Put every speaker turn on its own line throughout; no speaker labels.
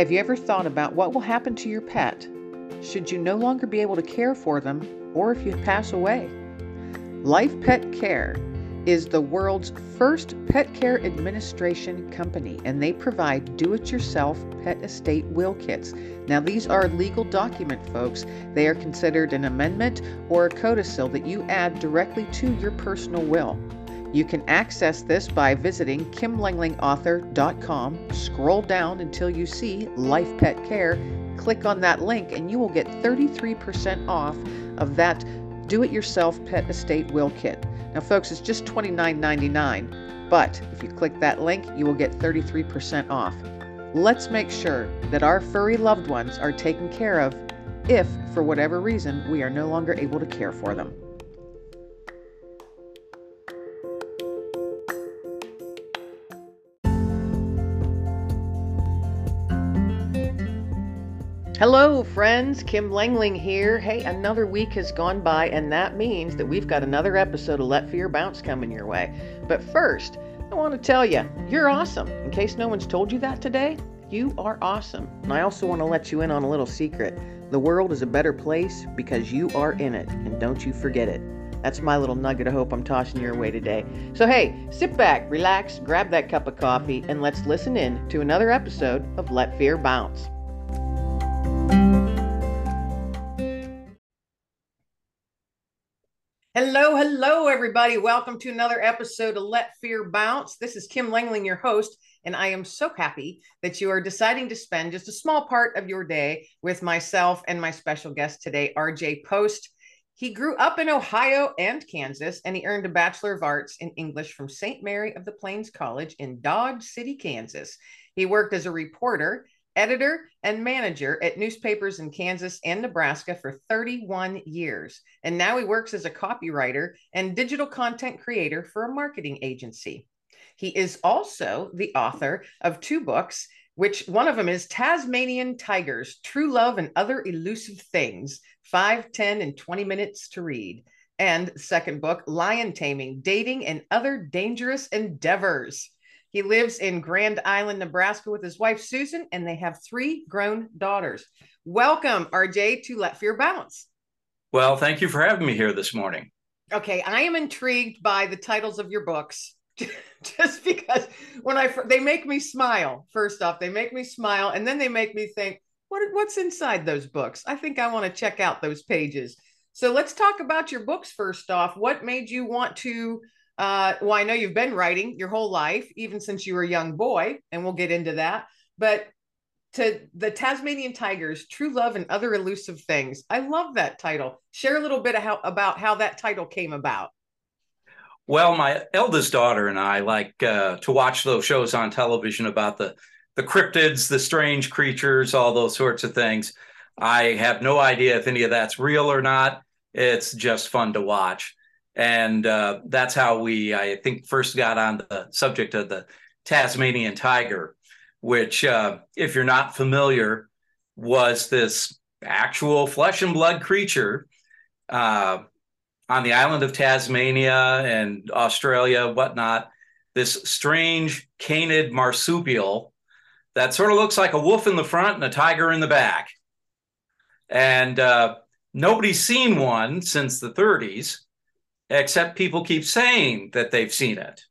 Have you ever thought about what will happen to your pet should you no longer be able to care for them or if you pass away? Life Pet Care is the world's first pet care administration company, and they provide do it yourself pet estate will kits. Now, these are legal document, folks. They are considered an amendment or a codicil that you add directly to your personal will. You can access this by visiting kimlanglingauthor.com. Scroll down until you see Life Pet Care. Click on that link, and you will get 33% off of that do it yourself pet estate will kit. Now, folks, it's just $29.99, but if you click that link, you will get 33% off. Let's make sure that our furry loved ones are taken care of if, for whatever reason, we are no longer able to care for them. Hello, friends. Kim Langling here. Hey, another week has gone by, and that means that we've got another episode of Let Fear Bounce coming your way. But first, I want to tell you, you're awesome. In case no one's told you that today, you are awesome. And I also want to let you in on a little secret. The world is a better place because you are in it, and don't you forget it. That's my little nugget of hope I'm tossing your way today. So, hey, sit back, relax, grab that cup of coffee, and let's listen in to another episode of Let Fear Bounce. Hello, hello, everybody. Welcome to another episode of Let Fear Bounce. This is Kim Langling, your host, and I am so happy that you are deciding to spend just a small part of your day with myself and my special guest today, RJ Post. He grew up in Ohio and Kansas, and he earned a Bachelor of Arts in English from St. Mary of the Plains College in Dodge City, Kansas. He worked as a reporter editor and manager at newspapers in Kansas and Nebraska for 31 years. And now he works as a copywriter and digital content creator for a marketing agency. He is also the author of two books, which one of them is Tasmanian Tigers True Love and Other Elusive Things 5, 10, and 20 minutes to read. And second book, Lion Taming Dating and Other Dangerous Endeavors. He lives in Grand Island, Nebraska with his wife, Susan, and they have three grown daughters. Welcome, RJ, to Let Fear Bounce.
Well, thank you for having me here this morning.
Okay, I am intrigued by the titles of your books. Just because when I they make me smile. First off, they make me smile, and then they make me think, what what's inside those books? I think I want to check out those pages. So let's talk about your books first off. What made you want to uh, well, I know you've been writing your whole life, even since you were a young boy, and we'll get into that. But to the Tasmanian Tigers, True Love and Other Elusive Things. I love that title. Share a little bit how, about how that title came about.
Well, my eldest daughter and I like uh, to watch those shows on television about the the cryptids, the strange creatures, all those sorts of things. I have no idea if any of that's real or not. It's just fun to watch and uh, that's how we i think first got on the subject of the tasmanian tiger which uh, if you're not familiar was this actual flesh and blood creature uh, on the island of tasmania and australia whatnot this strange canid marsupial that sort of looks like a wolf in the front and a tiger in the back. And uh, nobody's seen one since the 30s except people keep saying that they've seen it.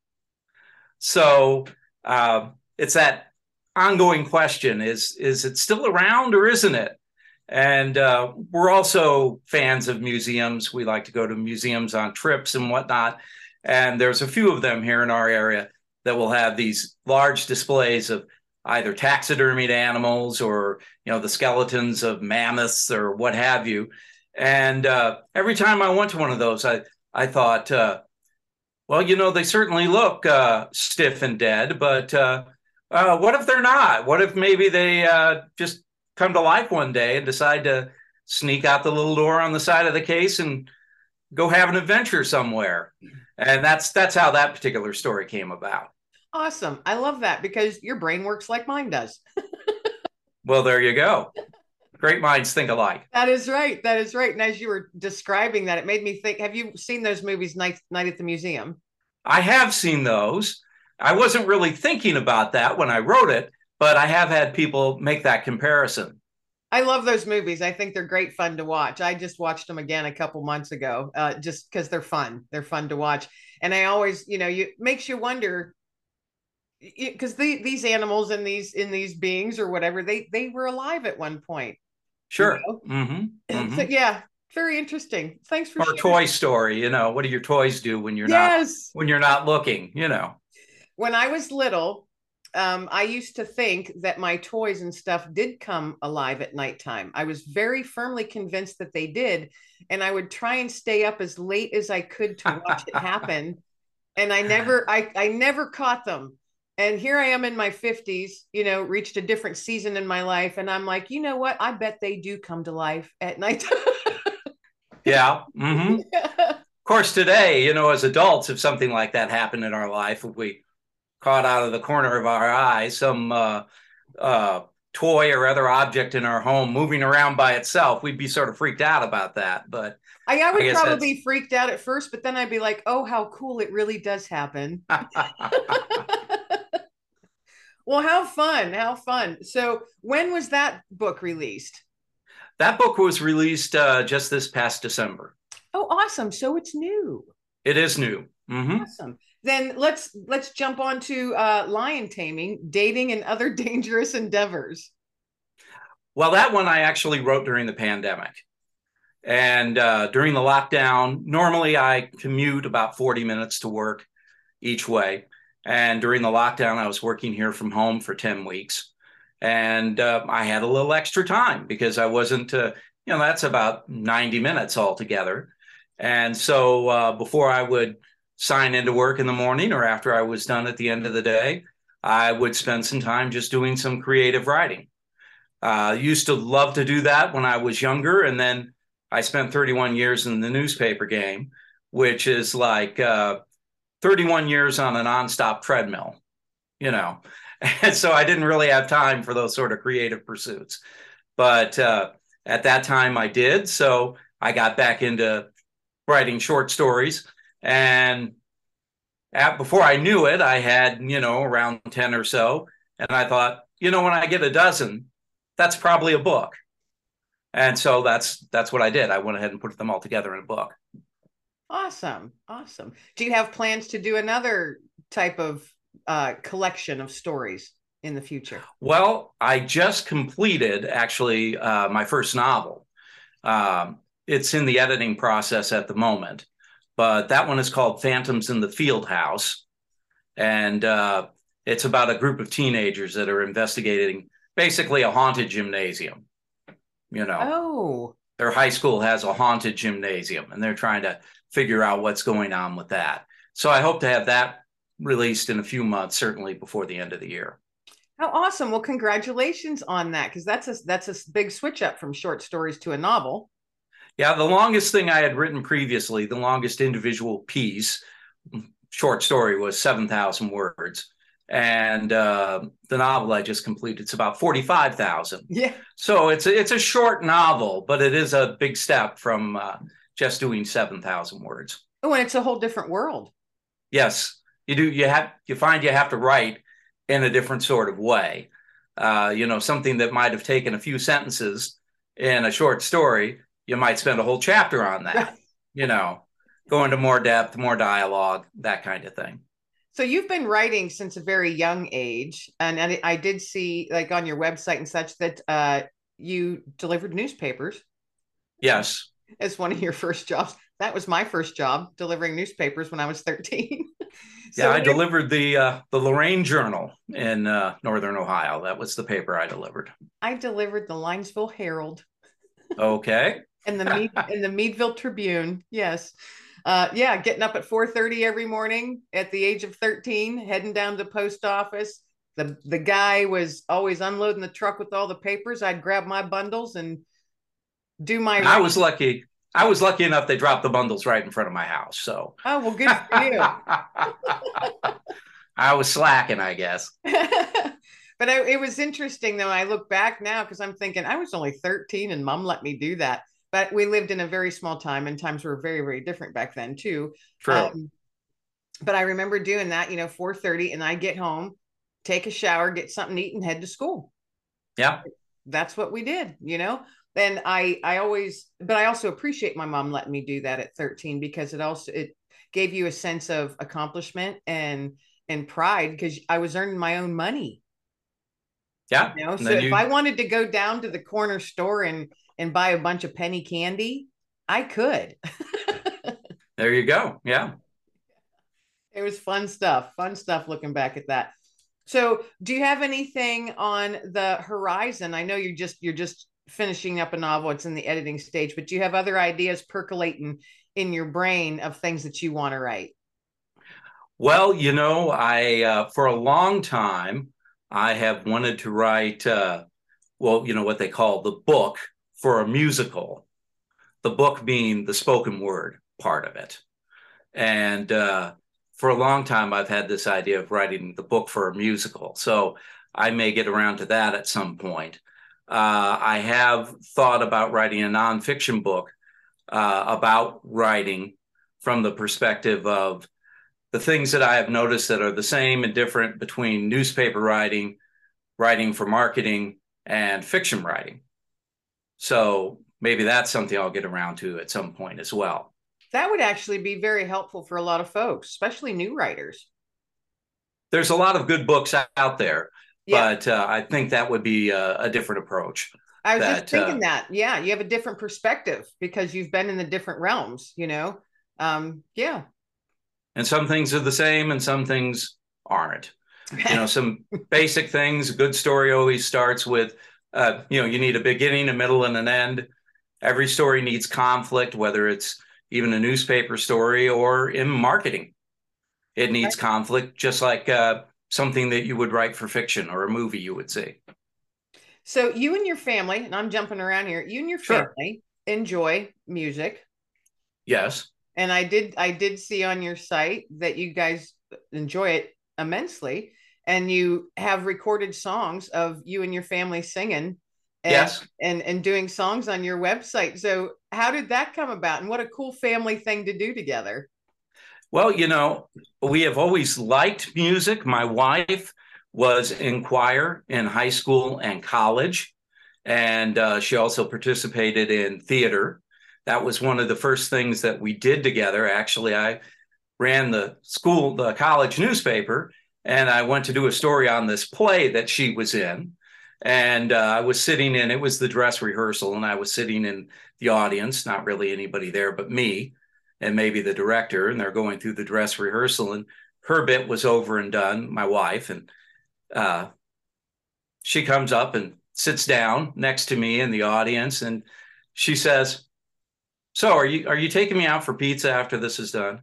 So uh, it's that ongoing question: is is it still around or isn't it? And uh, we're also fans of museums. We like to go to museums on trips and whatnot. And there's a few of them here in our area that will have these large displays of either taxidermied animals or you know the skeletons of mammoths or what have you. And uh, every time I went to one of those, I I thought, uh, well, you know, they certainly look uh, stiff and dead, but uh, uh what if they're not? What if maybe they uh, just come to life one day and decide to sneak out the little door on the side of the case and go have an adventure somewhere? And that's that's how that particular story came about.
Awesome. I love that because your brain works like mine does.
well, there you go great minds think alike.
That is right. That is right. And as you were describing that, it made me think have you seen those movies, Night, Night at the Museum?
I have seen those. I wasn't really thinking about that when I wrote it, but I have had people make that comparison.
I love those movies. I think they're great fun to watch. I just watched them again a couple months ago, uh, just because they're fun. They're fun to watch, and I always, you know, you makes you wonder because the, these animals and these in these beings or whatever they they were alive at one point.
Sure. You know? mm-hmm.
Mm-hmm. So, yeah, very interesting. Thanks for
or sharing. Toy Story. You know, what do your toys do when you're yes. not when you're not looking? You know,
when I was little, um, I used to think that my toys and stuff did come alive at nighttime. I was very firmly convinced that they did. And I would try and stay up as late as I could to watch it happen. And I never, I, I never caught them. And here I am in my 50s, you know, reached a different season in my life. And I'm like, you know what? I bet they do come to life at night.
yeah. Mm-hmm. yeah. Of course, today, you know, as adults, if something like that happened in our life, if we caught out of the corner of our eye some uh, uh, toy or other object in our home moving around by itself, we'd be sort of freaked out about that. But
I, I would I probably be freaked out at first, but then I'd be like, oh, how cool it really does happen. well, how fun. How fun. So, when was that book released?
That book was released uh, just this past December.
Oh, awesome. So it's new.
It is new. Mm-hmm.
Awesome then let's let's jump on to uh, lion taming, dating, and other dangerous endeavors.
Well, that one I actually wrote during the pandemic. And uh, during the lockdown, normally I commute about 40 minutes to work each way. And during the lockdown, I was working here from home for 10 weeks. And uh, I had a little extra time because I wasn't, uh, you know, that's about 90 minutes altogether. And so uh, before I would sign into work in the morning or after I was done at the end of the day, I would spend some time just doing some creative writing. Uh, used to love to do that when I was younger. And then I spent 31 years in the newspaper game, which is like uh, 31 years on a nonstop treadmill, you know. And so I didn't really have time for those sort of creative pursuits. But uh, at that time I did. So I got back into writing short stories and at, before I knew it, I had, you know, around 10 or so. And I thought, you know, when I get a dozen, that's probably a book. And so that's that's what I did. I went ahead and put them all together in a book.
Awesome. Awesome. Do you have plans to do another type of uh, collection of stories in the future?
Well, I just completed actually uh, my first novel. Um, it's in the editing process at the moment but that one is called Phantoms in the Field House. And uh, it's about a group of teenagers that are investigating basically a haunted gymnasium. You know,
oh,
their high school has a haunted gymnasium and they're trying to figure out what's going on with that. So I hope to have that released in a few months, certainly before the end of the year.
How awesome! Well, congratulations on that because that's a that's a big switch up from short stories to a novel.
Yeah, the longest thing I had written previously, the longest individual piece, short story, was 7,000 words. And uh, the novel I just completed, it's about 45,000.
Yeah.
So it's a, it's a short novel, but it is a big step from uh, just doing 7,000 words.
Oh, and it's a whole different world.
Yes. You do, you have, you find you have to write in a different sort of way. Uh, you know, something that might have taken a few sentences in a short story you might spend a whole chapter on that, you know, go into more depth, more dialogue, that kind of thing.
So you've been writing since a very young age, and, and I did see like on your website and such that uh, you delivered newspapers.
Yes,
as one of your first jobs. That was my first job, delivering newspapers when I was thirteen.
so yeah, I delivered the uh, the Lorain Journal in uh, Northern Ohio. That was the paper I delivered.
I delivered the Linesville Herald.
Okay
and the Mead, and the Meadville Tribune. Yes. Uh, yeah, getting up at 4:30 every morning at the age of 13, heading down to the post office. The the guy was always unloading the truck with all the papers. I'd grab my bundles and do my
I was lucky. I was lucky enough they dropped the bundles right in front of my house. So
Oh, well good for you.
I was slacking, I guess.
but I, it was interesting though. I look back now because I'm thinking I was only 13 and mom let me do that but we lived in a very small time and times were very very different back then too
True. Um,
but i remember doing that you know 4.30 and i get home take a shower, get something to eat, and head to school.
Yeah.
That's what we did, you know? And I I always but I also appreciate my mom letting me do that at 13 because it also it gave you a sense of accomplishment and and pride because I was earning my own money.
Yeah.
You know, so if you... I wanted to go down to the corner store and and buy a bunch of penny candy, I could.
there you go. Yeah.
It was fun stuff. Fun stuff looking back at that. So, do you have anything on the horizon? I know you're just you're just finishing up a novel. It's in the editing stage, but do you have other ideas percolating in your brain of things that you want to write?
Well, you know, I uh, for a long time I have wanted to write, uh, well, you know what they call the book for a musical. The book being the spoken word part of it, and uh, for a long time I've had this idea of writing the book for a musical. So I may get around to that at some point. Uh, I have thought about writing a nonfiction book uh, about writing from the perspective of the things that I have noticed that are the same and different between newspaper writing, writing for marketing, and fiction writing. So maybe that's something I'll get around to at some point as well.
That would actually be very helpful for a lot of folks, especially new writers.
There's a lot of good books out there, yeah. but uh, I think that would be a, a different approach.
I was that, just thinking uh, that. Yeah, you have a different perspective because you've been in the different realms, you know? Um, yeah
and some things are the same and some things aren't you know some basic things a good story always starts with uh, you know you need a beginning a middle and an end. Every story needs conflict whether it's even a newspaper story or in marketing. It needs right. conflict just like uh, something that you would write for fiction or a movie you would see.
So you and your family and i'm jumping around here you and your family enjoy music.
Yes.
And I did I did see on your site that you guys enjoy it immensely and you have recorded songs of you and your family singing and,
yes.
and and doing songs on your website. So how did that come about and what a cool family thing to do together?
Well, you know, we have always liked music. My wife was in choir in high school and college, and uh, she also participated in theater that was one of the first things that we did together. Actually, I ran the school, the college newspaper, and I went to do a story on this play that she was in. And uh, I was sitting in, it was the dress rehearsal, and I was sitting in the audience, not really anybody there but me and maybe the director. And they're going through the dress rehearsal, and her bit was over and done, my wife. And uh, she comes up and sits down next to me in the audience, and she says, so are you are you taking me out for pizza after this is done?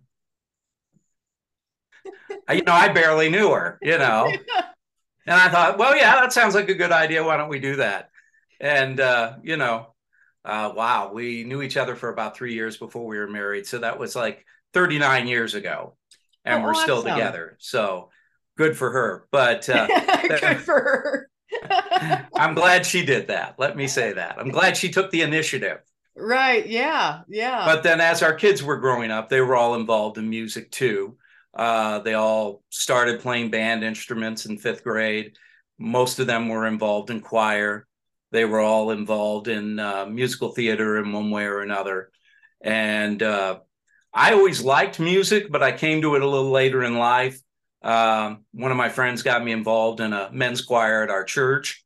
You know, I barely knew her, you know. And I thought, well, yeah, that sounds like a good idea. Why don't we do that? And uh, you know, uh, wow, we knew each other for about three years before we were married. So that was like 39 years ago. And oh, we're awesome. still together. So good for her. But uh,
good for her.
I'm glad she did that. Let me say that. I'm glad she took the initiative.
Right. Yeah. Yeah.
But then as our kids were growing up, they were all involved in music too. Uh, they all started playing band instruments in fifth grade. Most of them were involved in choir. They were all involved in uh, musical theater in one way or another. And uh, I always liked music, but I came to it a little later in life. Um, one of my friends got me involved in a men's choir at our church.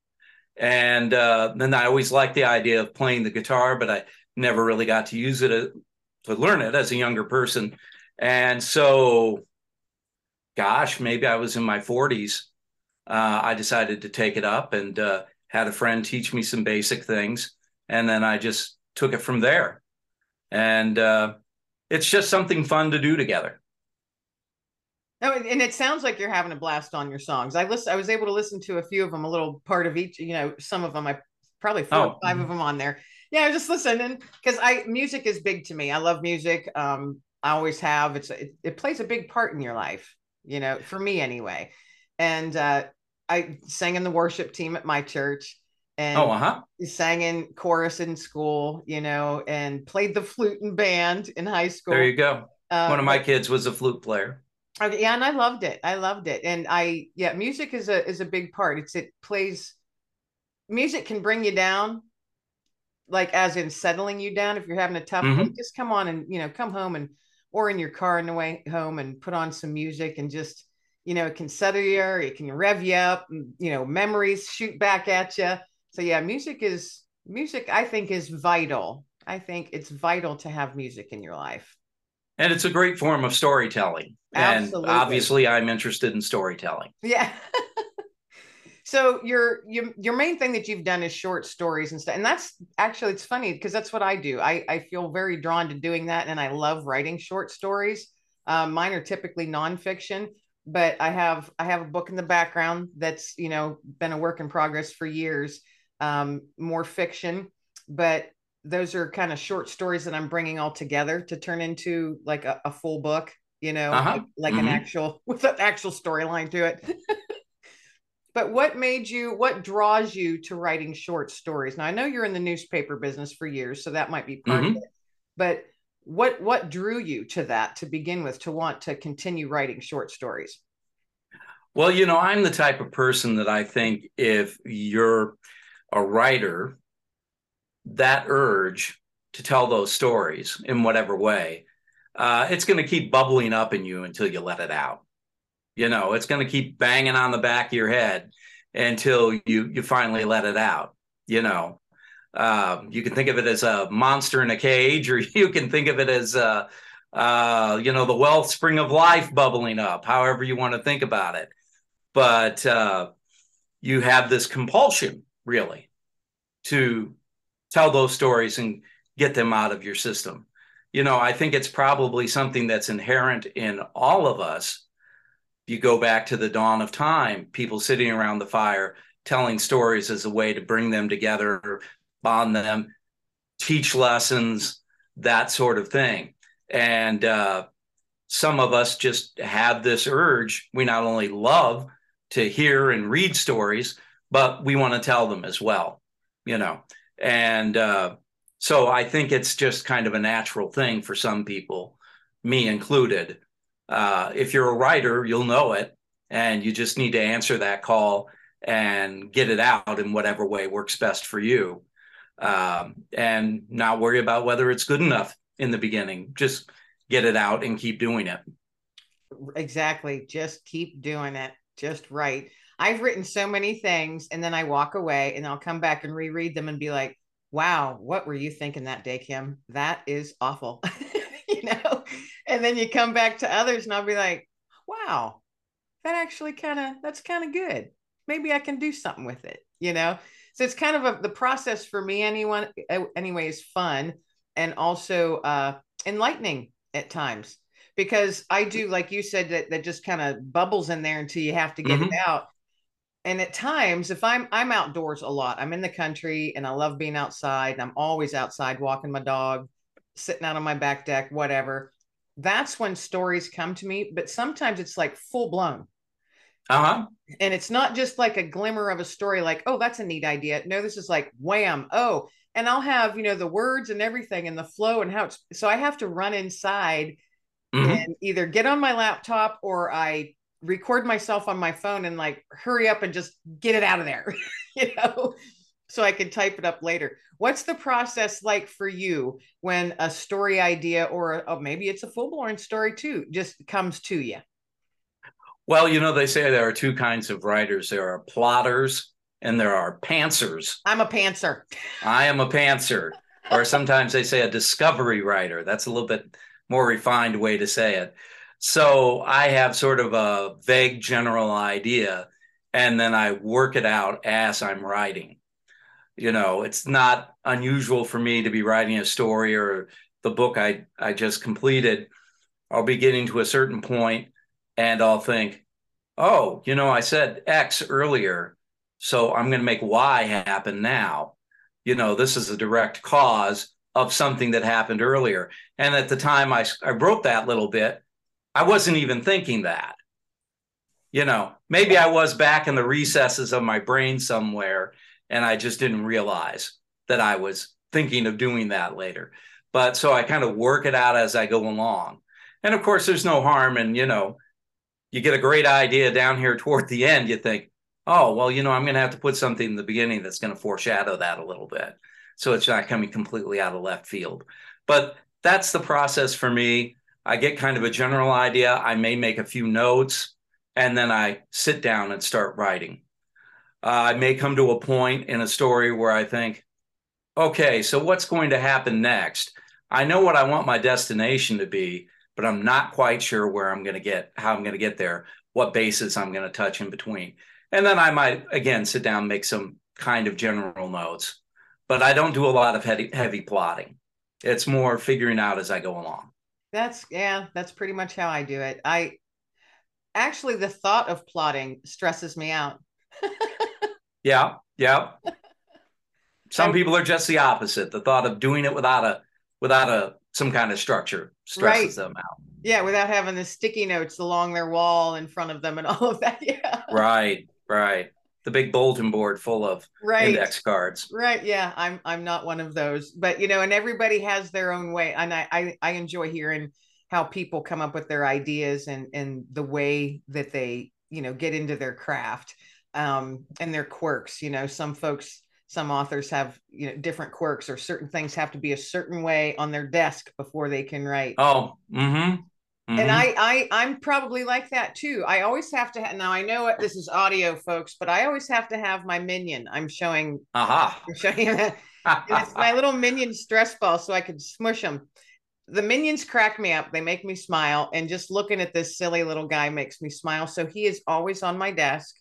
And uh, then I always liked the idea of playing the guitar, but I never really got to use it uh, to learn it as a younger person. And so, gosh, maybe I was in my 40s. Uh, I decided to take it up and uh, had a friend teach me some basic things. And then I just took it from there. And uh, it's just something fun to do together.
Oh, and it sounds like you're having a blast on your songs. I listen. I was able to listen to a few of them, a little part of each. You know, some of them. I probably four, oh. five of them on there, yeah, just listening because I music is big to me. I love music. Um, I always have. It's it, it plays a big part in your life, you know, for me anyway. And uh, I sang in the worship team at my church and
oh, uh-huh.
sang in chorus in school, you know, and played the flute and band in high school.
There you go. Uh, One of my kids was a flute player.
Okay, yeah, and I loved it. I loved it. And I yeah, music is a is a big part. It's it plays music can bring you down, like as in settling you down if you're having a tough mm-hmm. day. Just come on and you know, come home and or in your car on the way home and put on some music and just you know, it can settle you, it can rev you up, you know, memories shoot back at you. So yeah, music is music I think is vital. I think it's vital to have music in your life.
And it's a great form of storytelling. Absolutely. And obviously I'm interested in storytelling.
Yeah. so your, your your main thing that you've done is short stories and stuff. And that's actually it's funny because that's what I do. I, I feel very drawn to doing that and I love writing short stories. Um, mine are typically nonfiction, but I have I have a book in the background that's you know been a work in progress for years. Um, more fiction, but those are kind of short stories that I'm bringing all together to turn into like a, a full book, you know, uh-huh. like, like mm-hmm. an actual with an actual storyline to it. but what made you what draws you to writing short stories? Now I know you're in the newspaper business for years, so that might be part mm-hmm. of it. But what what drew you to that to begin with to want to continue writing short stories?
Well, you know, I'm the type of person that I think if you're a writer that urge to tell those stories in whatever way, uh, it's going to keep bubbling up in you until you let it out. You know, it's going to keep banging on the back of your head until you you finally let it out. You know, um, you can think of it as a monster in a cage, or you can think of it as uh, uh, you know the wellspring of life bubbling up. However you want to think about it, but uh, you have this compulsion really to tell those stories and get them out of your system. You know, I think it's probably something that's inherent in all of us. You go back to the dawn of time, people sitting around the fire telling stories as a way to bring them together, bond them, teach lessons, that sort of thing. And uh, some of us just have this urge. We not only love to hear and read stories, but we want to tell them as well, you know. And uh, so I think it's just kind of a natural thing for some people, me included. Uh, if you're a writer, you'll know it, and you just need to answer that call and get it out in whatever way works best for you. Um, and not worry about whether it's good enough in the beginning. Just get it out and keep doing it.
Exactly. Just keep doing it. Just right. I've written so many things and then I walk away and I'll come back and reread them and be like, wow, what were you thinking that day, Kim? That is awful. you know? And then you come back to others and I'll be like, wow, that actually kind of, that's kind of good. Maybe I can do something with it, you know? So it's kind of a, the process for me, anyone, anyway, is fun and also uh, enlightening at times because I do, like you said, that, that just kind of bubbles in there until you have to get mm-hmm. it out and at times if i'm i'm outdoors a lot i'm in the country and i love being outside i'm always outside walking my dog sitting out on my back deck whatever that's when stories come to me but sometimes it's like full blown
uh-huh.
And it's not just like a glimmer of a story like oh that's a neat idea. No this is like wham oh and i'll have you know the words and everything and the flow and how it's so i have to run inside mm-hmm. and either get on my laptop or i record myself on my phone and like hurry up and just get it out of there, you know, so I can type it up later. What's the process like for you when a story idea or oh, maybe it's a full blown story too just comes to you?
Well, you know, they say there are two kinds of writers there are plotters and there are pantsers.
I'm a pantser.
I am a pantser. or sometimes they say a discovery writer. That's a little bit more refined way to say it. So I have sort of a vague general idea, and then I work it out as I'm writing. You know, it's not unusual for me to be writing a story or the book I, I just completed. I'll be getting to a certain point and I'll think, oh, you know, I said X earlier, so I'm going to make Y happen now. You know, this is a direct cause of something that happened earlier. And at the time I, I wrote that little bit, I wasn't even thinking that. You know, maybe I was back in the recesses of my brain somewhere and I just didn't realize that I was thinking of doing that later. But so I kind of work it out as I go along. And of course, there's no harm in, you know, you get a great idea down here toward the end, you think, oh, well, you know, I'm going to have to put something in the beginning that's going to foreshadow that a little bit. So it's not coming completely out of left field. But that's the process for me. I get kind of a general idea. I may make a few notes and then I sit down and start writing. Uh, I may come to a point in a story where I think, okay, so what's going to happen next? I know what I want my destination to be, but I'm not quite sure where I'm going to get, how I'm going to get there, what bases I'm going to touch in between. And then I might, again, sit down, make some kind of general notes, but I don't do a lot of heavy, heavy plotting. It's more figuring out as I go along.
That's, yeah, that's pretty much how I do it. I actually, the thought of plotting stresses me out.
yeah, yeah. Some people are just the opposite. The thought of doing it without a without a some kind of structure stresses right. them out.
Yeah, without having the sticky notes along their wall in front of them and all of that. Yeah.
Right, right. The big bulletin board full of right. index cards.
Right. Yeah. I'm I'm not one of those. But you know, and everybody has their own way. And I I, I enjoy hearing how people come up with their ideas and and the way that they, you know, get into their craft um and their quirks. You know, some folks some authors have you know different quirks or certain things have to be a certain way on their desk before they can write
oh mm-hmm.
Mm-hmm. and I, I i'm probably like that too i always have to ha- now i know this is audio folks but i always have to have my minion i'm showing
uh-huh.
i'm showing that it's my little minion stress ball so i can smush them the minions crack me up they make me smile and just looking at this silly little guy makes me smile so he is always on my desk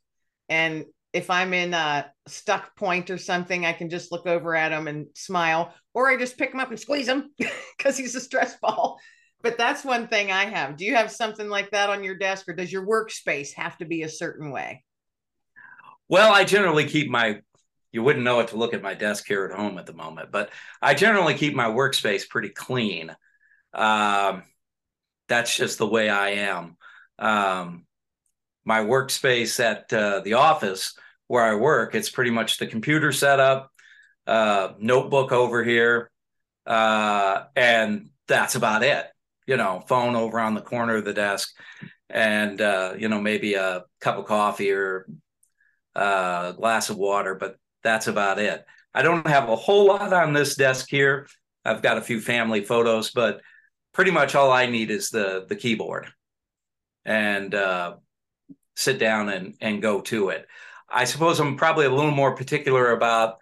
and if I'm in a stuck point or something, I can just look over at him and smile, or I just pick him up and squeeze him because he's a stress ball. But that's one thing I have. Do you have something like that on your desk, or does your workspace have to be a certain way?
Well, I generally keep my, you wouldn't know it to look at my desk here at home at the moment, but I generally keep my workspace pretty clean. Um, that's just the way I am. Um, my workspace at uh, the office where I work, it's pretty much the computer setup, uh, notebook over here, uh, and that's about it. You know, phone over on the corner of the desk, and uh, you know maybe a cup of coffee or uh, a glass of water, but that's about it. I don't have a whole lot on this desk here. I've got a few family photos, but pretty much all I need is the the keyboard, and uh, sit down and and go to it. I suppose I'm probably a little more particular about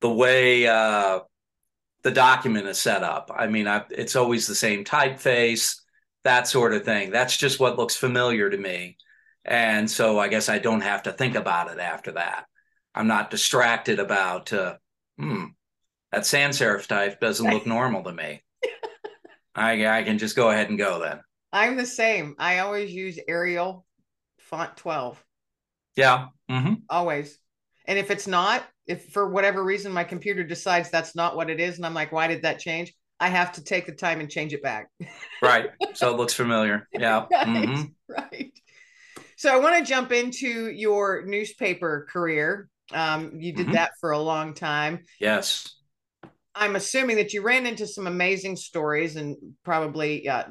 the way uh, the document is set up. I mean, I, it's always the same typeface, that sort of thing. That's just what looks familiar to me, and so I guess I don't have to think about it after that. I'm not distracted about, uh, hmm, that sans serif type doesn't look normal to me. I I can just go ahead and go then.
I'm the same. I always use Arial font 12.
Yeah. Mm-hmm.
Always. And if it's not, if for whatever reason my computer decides that's not what it is, and I'm like, why did that change? I have to take the time and change it back.
right. So it looks familiar. Yeah.
right. Mm-hmm. Right. So I want to jump into your newspaper career. Um, you did mm-hmm. that for a long time.
Yes.
I'm assuming that you ran into some amazing stories and probably uh,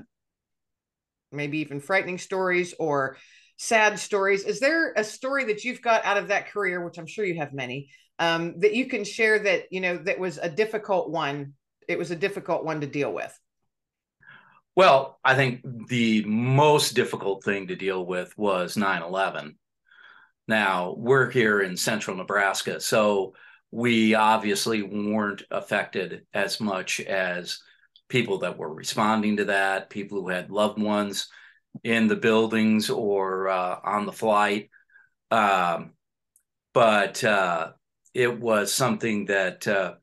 maybe even frightening stories or sad stories. Is there a story that you've got out of that career, which I'm sure you have many, um, that you can share that, you know, that was a difficult one? It was a difficult one to deal with.
Well, I think the most difficult thing to deal with was 9 11. Now, we're here in central Nebraska, so we obviously weren't affected as much as people that were responding to that, people who had loved ones in the buildings or uh, on the flight. Um, but uh, it was something that, uh,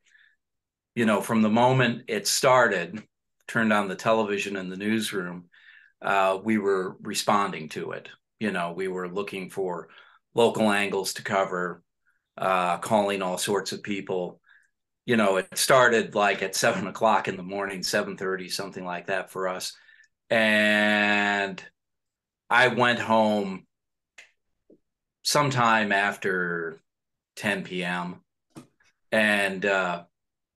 you know, from the moment it started, turned on the television in the newsroom, uh, we were responding to it. You know, we were looking for local angles to cover, uh, calling all sorts of people. You know, it started like at seven o'clock in the morning, seven thirty, something like that for us and I went home sometime after 10 p.m. and uh,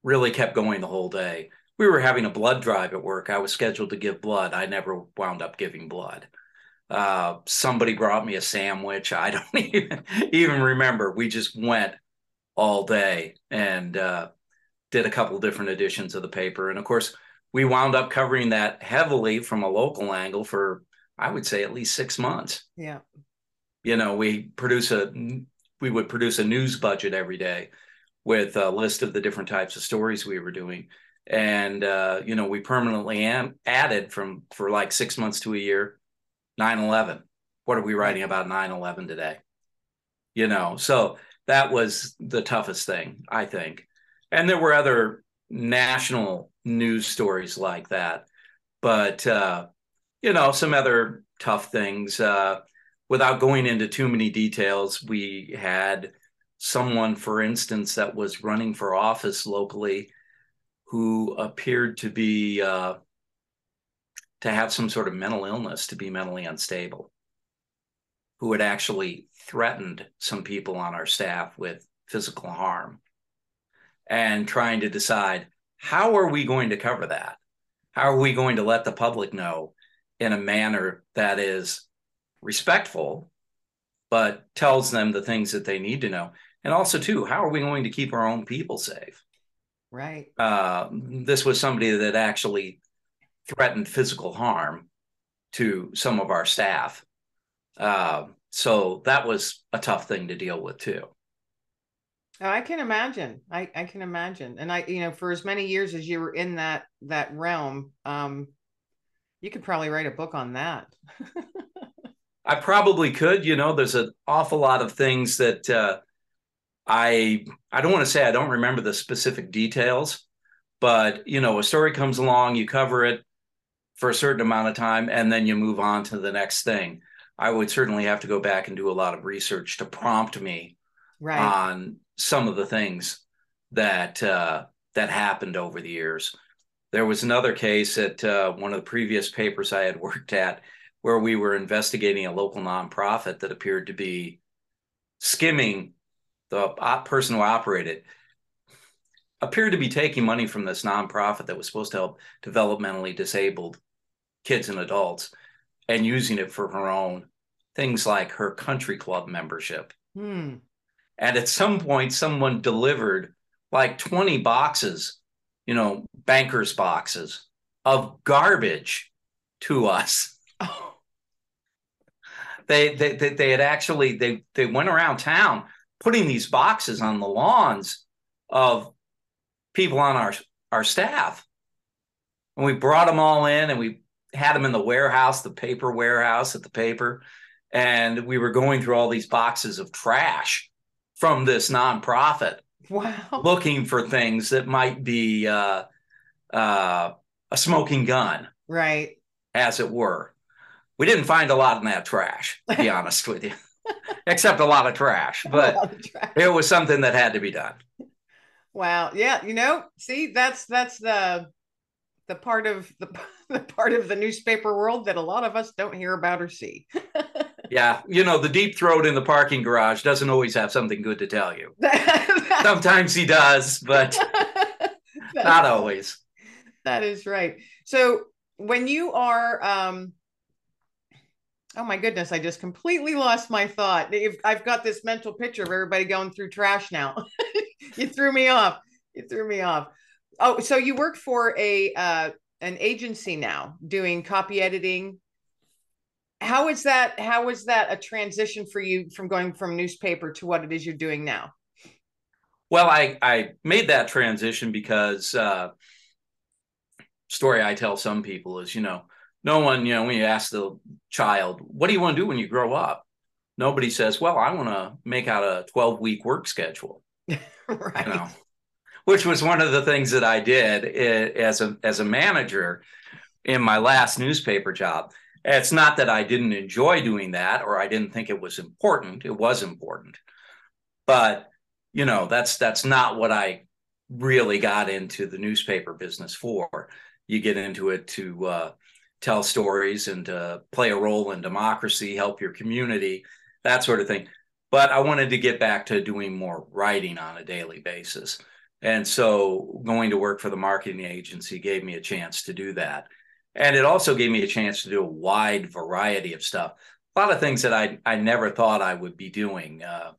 really kept going the whole day. We were having a blood drive at work. I was scheduled to give blood. I never wound up giving blood. Uh, somebody brought me a sandwich. I don't even even remember. We just went all day and uh, did a couple different editions of the paper. And of course, we wound up covering that heavily from a local angle for I would say at least six months.
Yeah.
You know, we produce a we would produce a news budget every day with a list of the different types of stories we were doing. And uh, you know, we permanently am added from for like six months to a year, 9-11. What are we writing about 9-11 today? You know, so that was the toughest thing, I think. And there were other national news stories like that. But uh, you know, some other tough things. Uh, without going into too many details, we had someone, for instance, that was running for office locally who appeared to be uh, to have some sort of mental illness, to be mentally unstable, who had actually threatened some people on our staff with physical harm, and trying to decide how are we going to cover that? How are we going to let the public know in a manner that is respectful, but tells them the things that they need to know. And also, too, how are we going to keep our own people safe?
Right.
Uh, this was somebody that actually threatened physical harm to some of our staff. Uh, so that was a tough thing to deal with, too.
I can imagine. I, I can imagine. And I, you know, for as many years as you were in that that realm, um, you could probably write a book on that.
I probably could. You know, there's an awful lot of things that uh, I I don't want to say I don't remember the specific details, but you know, a story comes along, you cover it for a certain amount of time, and then you move on to the next thing. I would certainly have to go back and do a lot of research to prompt me right. on some of the things that uh, that happened over the years. There was another case at uh, one of the previous papers I had worked at where we were investigating a local nonprofit that appeared to be skimming the person who operated appeared to be taking money from this nonprofit that was supposed to help developmentally disabled kids and adults and using it for her own things like her country club membership. Hmm. And at some point, someone delivered like 20 boxes you know, bankers boxes of garbage to us. Oh. They, they, they, they had actually, they, they went around town putting these boxes on the lawns of people on our, our staff. And we brought them all in and we had them in the warehouse, the paper warehouse at the paper. And we were going through all these boxes of trash from this nonprofit
Wow.
Looking for things that might be uh, uh, a smoking gun.
Right.
As it were. We didn't find a lot in that trash, to be honest with you, except a lot of trash, but of trash. it was something that had to be done.
Wow. Yeah. You know, see, that's, that's the, the part of the, the part of the newspaper world that a lot of us don't hear about or see.
yeah, you know, the deep throat in the parking garage doesn't always have something good to tell you. Sometimes he does, but not always.
That is right. So when you are um oh my goodness, I just completely lost my thought. I've got this mental picture of everybody going through trash now. you threw me off. You threw me off. Oh, so you work for a uh an agency now doing copy editing how is that how is that a transition for you from going from newspaper to what it is you're doing now?
Well i i made that transition because uh story i tell some people is you know no one you know when you ask the child what do you want to do when you grow up? Nobody says well i want to make out a 12 week work schedule.
Right. You know
which was one of the things that i did as a as a manager in my last newspaper job it's not that I didn't enjoy doing that or I didn't think it was important. It was important. But, you know, that's that's not what I really got into the newspaper business for. You get into it to uh, tell stories and to play a role in democracy, help your community, that sort of thing. But I wanted to get back to doing more writing on a daily basis. And so going to work for the marketing agency gave me a chance to do that And it also gave me a chance to do a wide variety of stuff. A lot of things that I I never thought I would be doing. Uh,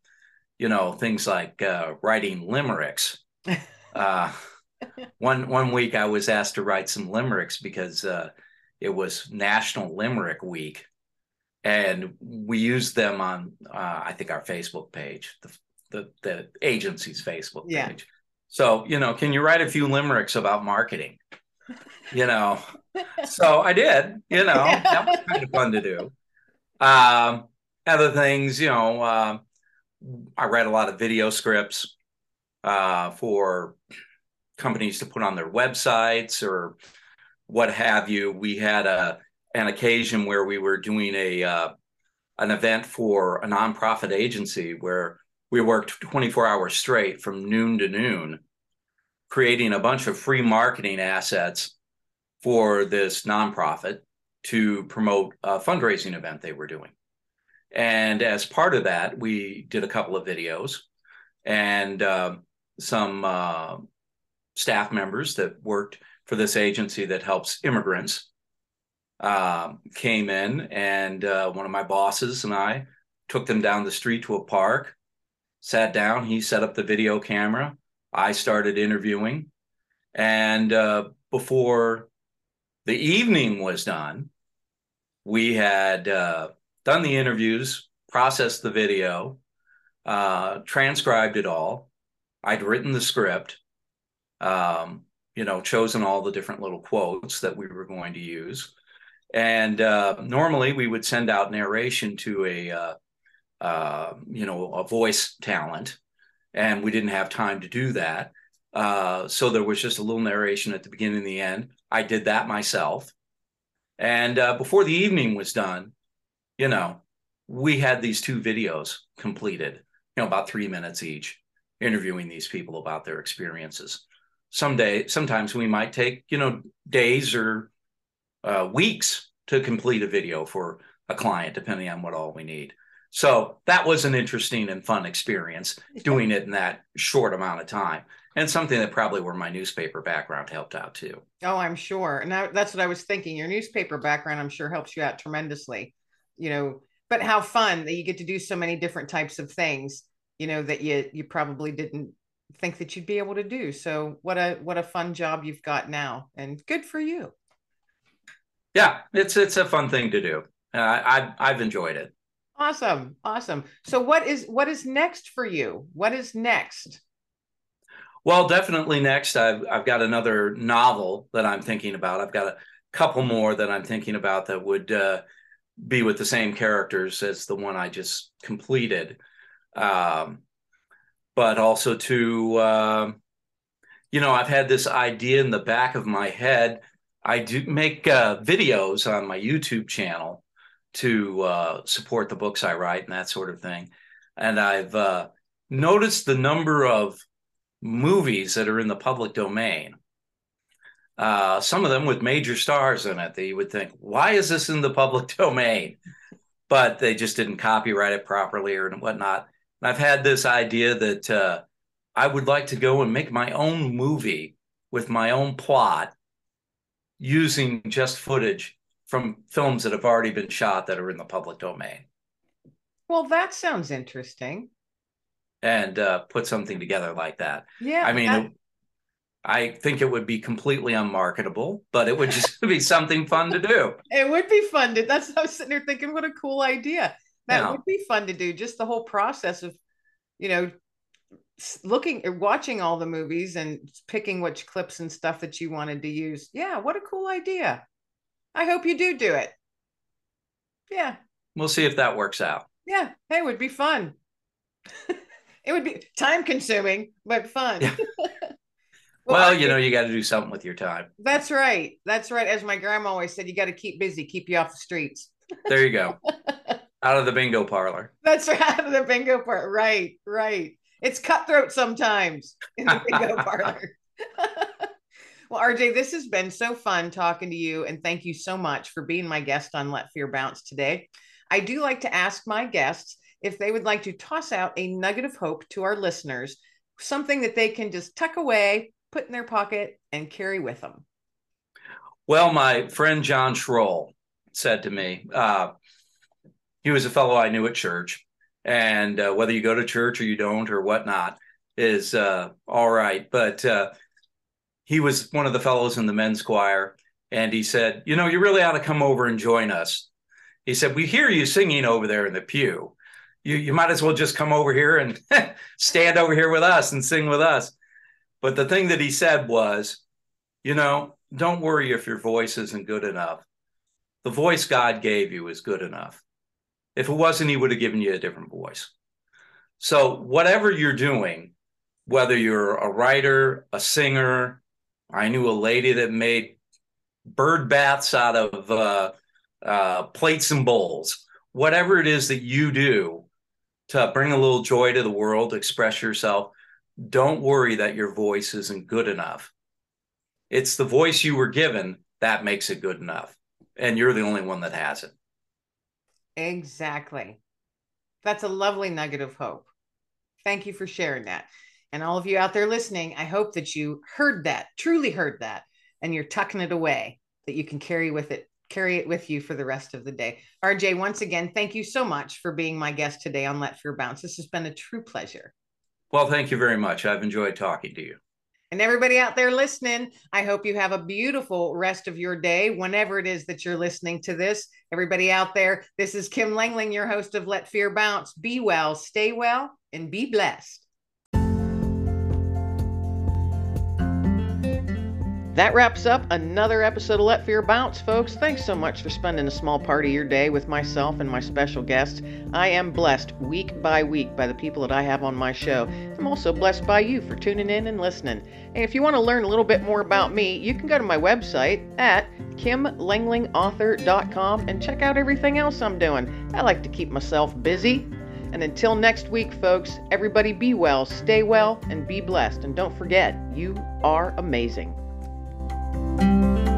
you know, things like uh, writing limericks. Uh, one one week I was asked to write some limericks because uh, it was National Limerick Week, and we used them on uh, I think our Facebook page, the the, the agency's Facebook
Yeah.
page. So you know, can you write a few limericks about marketing? You know, so I did. You know, that was kind of fun to do. Um, other things, you know, uh, I read a lot of video scripts uh, for companies to put on their websites or what have you. We had a an occasion where we were doing a uh, an event for a nonprofit agency where we worked 24 hours straight from noon to noon, creating a bunch of free marketing assets for this nonprofit to promote a fundraising event they were doing. And as part of that, we did a couple of videos and uh, some uh, staff members that worked for this agency that helps immigrants uh, came in, and uh, one of my bosses and I took them down the street to a park, sat down. He set up the video camera. I started interviewing. And uh, before the evening was done, we had uh, done the interviews, processed the video, uh, transcribed it all. I'd written the script, um, you know, chosen all the different little quotes that we were going to use. And uh, normally we would send out narration to a, uh, uh, you know, a voice talent, and we didn't have time to do that. Uh, so there was just a little narration at the beginning and the end. I did that myself. And uh, before the evening was done, you know, we had these two videos completed, you know, about three minutes each, interviewing these people about their experiences. Someday, sometimes we might take, you know, days or uh, weeks to complete a video for a client, depending on what all we need. So that was an interesting and fun experience doing it in that short amount of time, and something that probably where my newspaper background helped out too.
Oh, I'm sure. And that, that's what I was thinking. Your newspaper background, I'm sure, helps you out tremendously. You know, but how fun that you get to do so many different types of things. You know that you you probably didn't think that you'd be able to do. So what a what a fun job you've got now, and good for you.
Yeah, it's it's a fun thing to do. Uh, I I've enjoyed it.
Awesome, awesome. So what is what is next for you? What is next?
Well, definitely next. I've I've got another novel that I'm thinking about. I've got a couple more that I'm thinking about that would uh, be with the same characters as the one I just completed, um, but also to uh, you know I've had this idea in the back of my head. I do make uh, videos on my YouTube channel to uh, support the books I write and that sort of thing, and I've uh, noticed the number of movies that are in the public domain. Uh, some of them with major stars in it that you would think, why is this in the public domain? But they just didn't copyright it properly or whatnot. And I've had this idea that uh, I would like to go and make my own movie with my own plot using just footage from films that have already been shot that are in the public domain
Well, that sounds interesting.
and uh, put something together like that.
Yeah.
I mean, it- I think it would be completely unmarketable, but it would just be something fun to do.
It would be fun to. That's I was sitting there thinking, what a cool idea. That
Yeah.
would be fun to do. Just the whole process of, you know, looking or watching all the movies and picking which clips and stuff that you wanted to use. Yeah, what a cool idea. I hope you do do it. Yeah,
We'll see if that works out.
yeah. Hey, it would be fun. it would be time consuming, but fun.
Yeah. Well,
I-
you know, you got to do something with your time.
That's right. That's right. As my grandma always said, you got to keep busy, keep you off the streets.
There you go. Out of the bingo parlor.
That's right. Out of the bingo part. Right, right. It's cutthroat sometimes in the bingo parlor. Well, RJ, this has been so fun talking to you. And thank you so much for being my guest on Let Fear Bounce today. I do like to ask my guests if they would like to toss out a nugget of hope to our listeners, something that they can just tuck away, put in their pocket, and carry with them.
Well, my friend John Schroll said to me, uh, he was a fellow I knew at church, and uh, whether you go to church or you don't or whatnot is uh, all right. But uh, he was one of the fellows in the men's choir, and he said, "You know, you really ought to come over and join us." He said, "We hear you singing over there in the pew. You you might as well just come over here and stand over here with us and sing with us." But the thing that he said was, "You know, don't worry if your voice isn't good enough. The voice God gave you is good enough." If it wasn't, he would have given you a different voice. So, whatever you're doing, whether you're a writer, a singer, I knew a lady that made bird baths out of uh, uh, plates and bowls, whatever it is that you do to bring a little joy to the world, express yourself, don't worry that your voice isn't good enough. It's the voice you were given that makes it good enough. And you're the only one that has it.
Exactly. That's a lovely nugget of hope. Thank you for sharing that. And all of you out there listening, I hope that you heard that, truly heard that, and you're tucking it away that you can carry with it, carry it with you for the rest of the day. RJ, once again, thank you so much for being my guest today on Let Fear Bounce. This has been a true pleasure.
Well, thank you very much. I've enjoyed talking to you.
And everybody out there listening, I hope you have a beautiful rest of your day whenever it is that you're listening to this. Everybody out there, this is Kim Langling, your host of Let Fear Bounce. Be well, stay well, and be blessed. That wraps up another episode of Let Fear Bounce, folks. Thanks so much for spending a small part of your day with myself and my special guests. I am blessed week by week by the people that I have on my show. I'm also blessed by you for tuning in and listening. And if you want to learn a little bit more about me, you can go to my website at kimlanglingauthor.com and check out everything else I'm doing. I like to keep myself busy. And until next week, folks, everybody be well, stay well, and be blessed. And don't forget, you are amazing. Música